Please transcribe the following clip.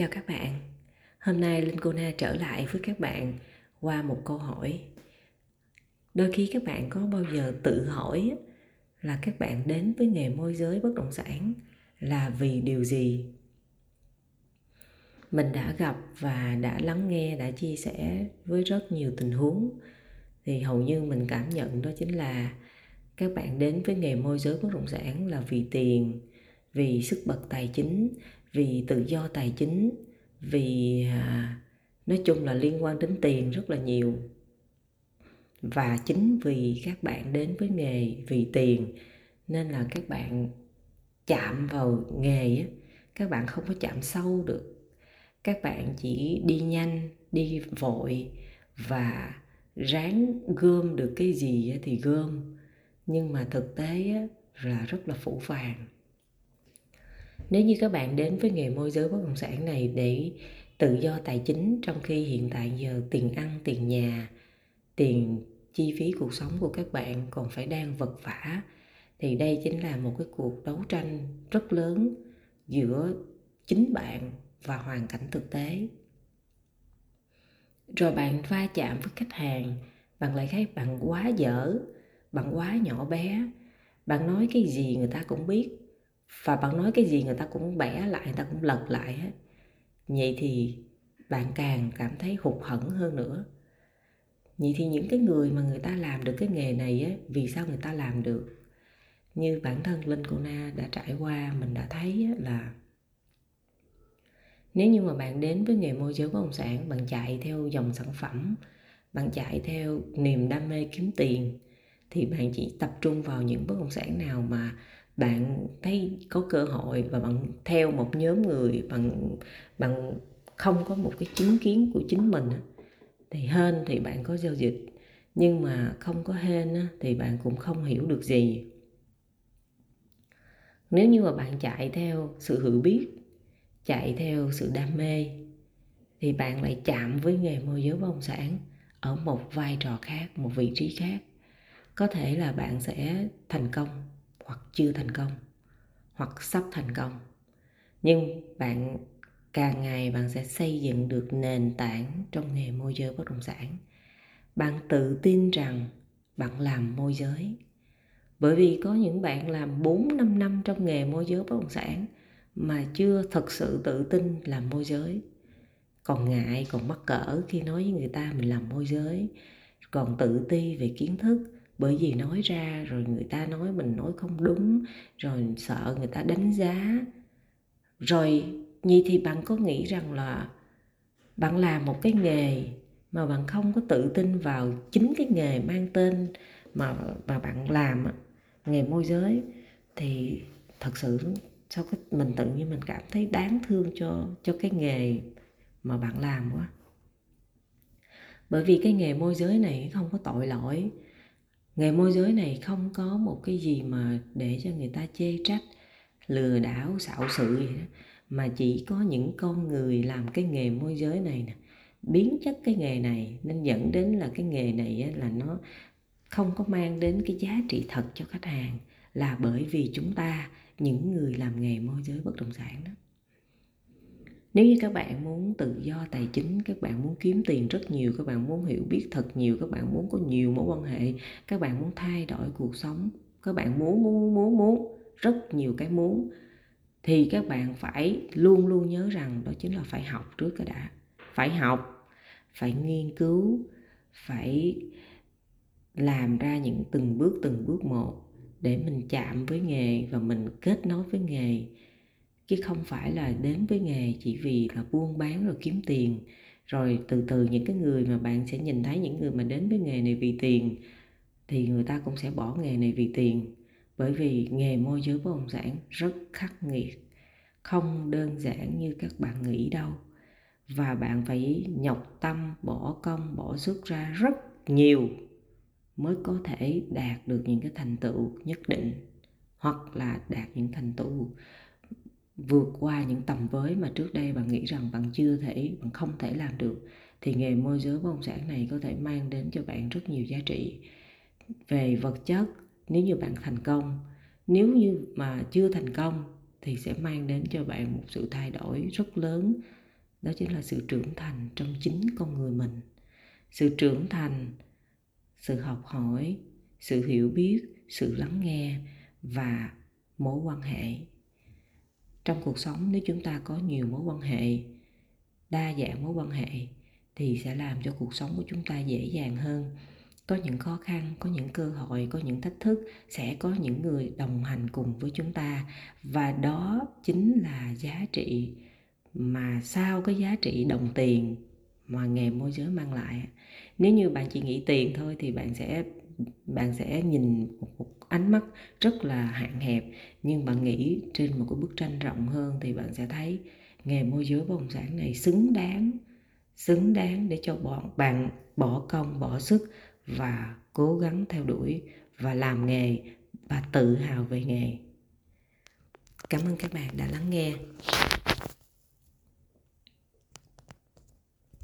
Chào các bạn. Hôm nay Linh Cô Na trở lại với các bạn qua một câu hỏi. Đôi khi các bạn có bao giờ tự hỏi là các bạn đến với nghề môi giới bất động sản là vì điều gì? Mình đã gặp và đã lắng nghe, đã chia sẻ với rất nhiều tình huống thì hầu như mình cảm nhận đó chính là các bạn đến với nghề môi giới bất động sản là vì tiền, vì sức bật tài chính, vì tự do tài chính vì à, nói chung là liên quan đến tiền rất là nhiều. Và chính vì các bạn đến với nghề vì tiền nên là các bạn chạm vào nghề các bạn không có chạm sâu được. Các bạn chỉ đi nhanh đi vội và ráng gom được cái gì thì gom. Nhưng mà thực tế là rất là phủ vàng nếu như các bạn đến với nghề môi giới bất động sản này để tự do tài chính, trong khi hiện tại giờ tiền ăn, tiền nhà, tiền chi phí cuộc sống của các bạn còn phải đang vật vả, thì đây chính là một cái cuộc đấu tranh rất lớn giữa chính bạn và hoàn cảnh thực tế. Rồi bạn va chạm với khách hàng, bạn lại thấy bạn quá dở, bạn quá nhỏ bé. Bạn nói cái gì người ta cũng biết và bạn nói cái gì người ta cũng bẻ lại người ta cũng lật lại hết vậy thì bạn càng cảm thấy hụt hẫng hơn nữa. Vậy thì những cái người mà người ta làm được cái nghề này á vì sao người ta làm được? Như bản thân linh cô na đã trải qua mình đã thấy á, là nếu như mà bạn đến với nghề môi giới bất động sản bạn chạy theo dòng sản phẩm bạn chạy theo niềm đam mê kiếm tiền thì bạn chỉ tập trung vào những bất động sản nào mà bạn thấy có cơ hội và bạn theo một nhóm người, bạn bạn không có một cái chứng kiến của chính mình thì hên thì bạn có giao dịch. Nhưng mà không có hên thì bạn cũng không hiểu được gì. Nếu như mà bạn chạy theo sự hiểu biết, chạy theo sự đam mê, thì bạn lại chạm với nghề môi giới bất động sản ở một vai trò khác, một vị trí khác. Có thể là bạn sẽ thành công hoặc chưa thành công, hoặc sắp thành công. Nhưng bạn, càng ngày bạn sẽ xây dựng được nền tảng trong nghề môi giới bất động sản. Bạn tự tin rằng bạn làm môi giới. Bởi vì có những bạn làm 4 5 năm trong nghề môi giới bất động sản mà chưa thật sự tự tin làm môi giới. Còn ngại, còn mắc cỡ khi nói với người ta mình làm môi giới, còn tự ti về kiến thức bởi vì nói ra rồi người ta nói mình nói không đúng, rồi sợ người ta đánh giá. Rồi như thì bạn có nghĩ rằng là bạn làm một cái nghề mà bạn không có tự tin vào chính cái nghề mang tên mà mà bạn làm nghề môi giới, thì thật sự sao cái mình tự nhiên mình cảm thấy đáng thương cho cho cái nghề mà bạn làm quá. Bởi vì cái nghề môi giới này không có tội lỗi nghề môi giới này không có một cái gì mà để cho người ta chê trách, lừa đảo, xạo sự gì đó, mà chỉ có những con người làm cái nghề môi giới này nè. Biến chất cái nghề này nên dẫn đến là cái nghề này là nó không có mang đến cái giá trị thật cho khách hàng, là bởi vì chúng ta, những người làm nghề môi giới bất động sản đó nếu như các bạn muốn tự do tài chính, các bạn muốn kiếm tiền rất nhiều, các bạn muốn hiểu biết thật nhiều, các bạn muốn có nhiều mối quan hệ, các bạn muốn thay đổi cuộc sống, các bạn muốn muốn muốn muốn, rất nhiều cái muốn, thì các bạn phải luôn luôn nhớ rằng đó chính là phải học trước cái đã. Phải học, phải nghiên cứu, phải làm ra những từng bước từng bước một để mình chạm với nghề và mình kết nối với nghề chứ không phải là đến với nghề chỉ vì là buôn bán rồi kiếm tiền. Rồi từ từ những cái người mà bạn sẽ nhìn thấy những người mà đến với nghề này vì tiền, thì người ta cũng sẽ bỏ nghề này vì tiền. Bởi vì nghề môi giới bất động sản rất khắc nghiệt, không đơn giản như các bạn nghĩ đâu. Và bạn phải nhọc tâm, bỏ công, bỏ sức ra rất nhiều mới có thể đạt được những cái thành tựu nhất định, hoặc là đạt những thành tựu vượt qua những tầm với mà trước đây bạn nghĩ rằng bạn chưa thể, bạn không thể làm được, thì nghề môi giới bất động sản này có thể mang đến cho bạn rất nhiều giá trị. Về vật chất, nếu như bạn thành công, nếu như mà chưa thành công thì sẽ mang đến cho bạn một sự thay đổi rất lớn, đó chính là sự trưởng thành trong chính con người mình. Sự trưởng thành, sự học hỏi, sự hiểu biết, sự lắng nghe và mối quan hệ trong cuộc sống nếu chúng ta có nhiều mối quan hệ đa dạng mối quan hệ thì sẽ làm cho cuộc sống của chúng ta dễ dàng hơn. Có những khó khăn có những cơ hội có những thách thức sẽ có những người đồng hành cùng với chúng ta và đó chính là giá trị mà sau cái giá trị đồng tiền mà nghề môi giới mang lại. Nếu như bạn chỉ nghĩ tiền thôi thì bạn sẽ bạn sẽ nhìn một, một ánh mắt rất là hạn hẹp. Nhưng bạn nghĩ trên một cái bức tranh rộng hơn thì bạn sẽ thấy nghề môi giới bất động sản này xứng đáng xứng đáng để cho bọn, bạn bỏ công, bỏ sức và cố gắng theo đuổi và làm nghề và tự hào về nghề. Cảm ơn các bạn đã lắng nghe.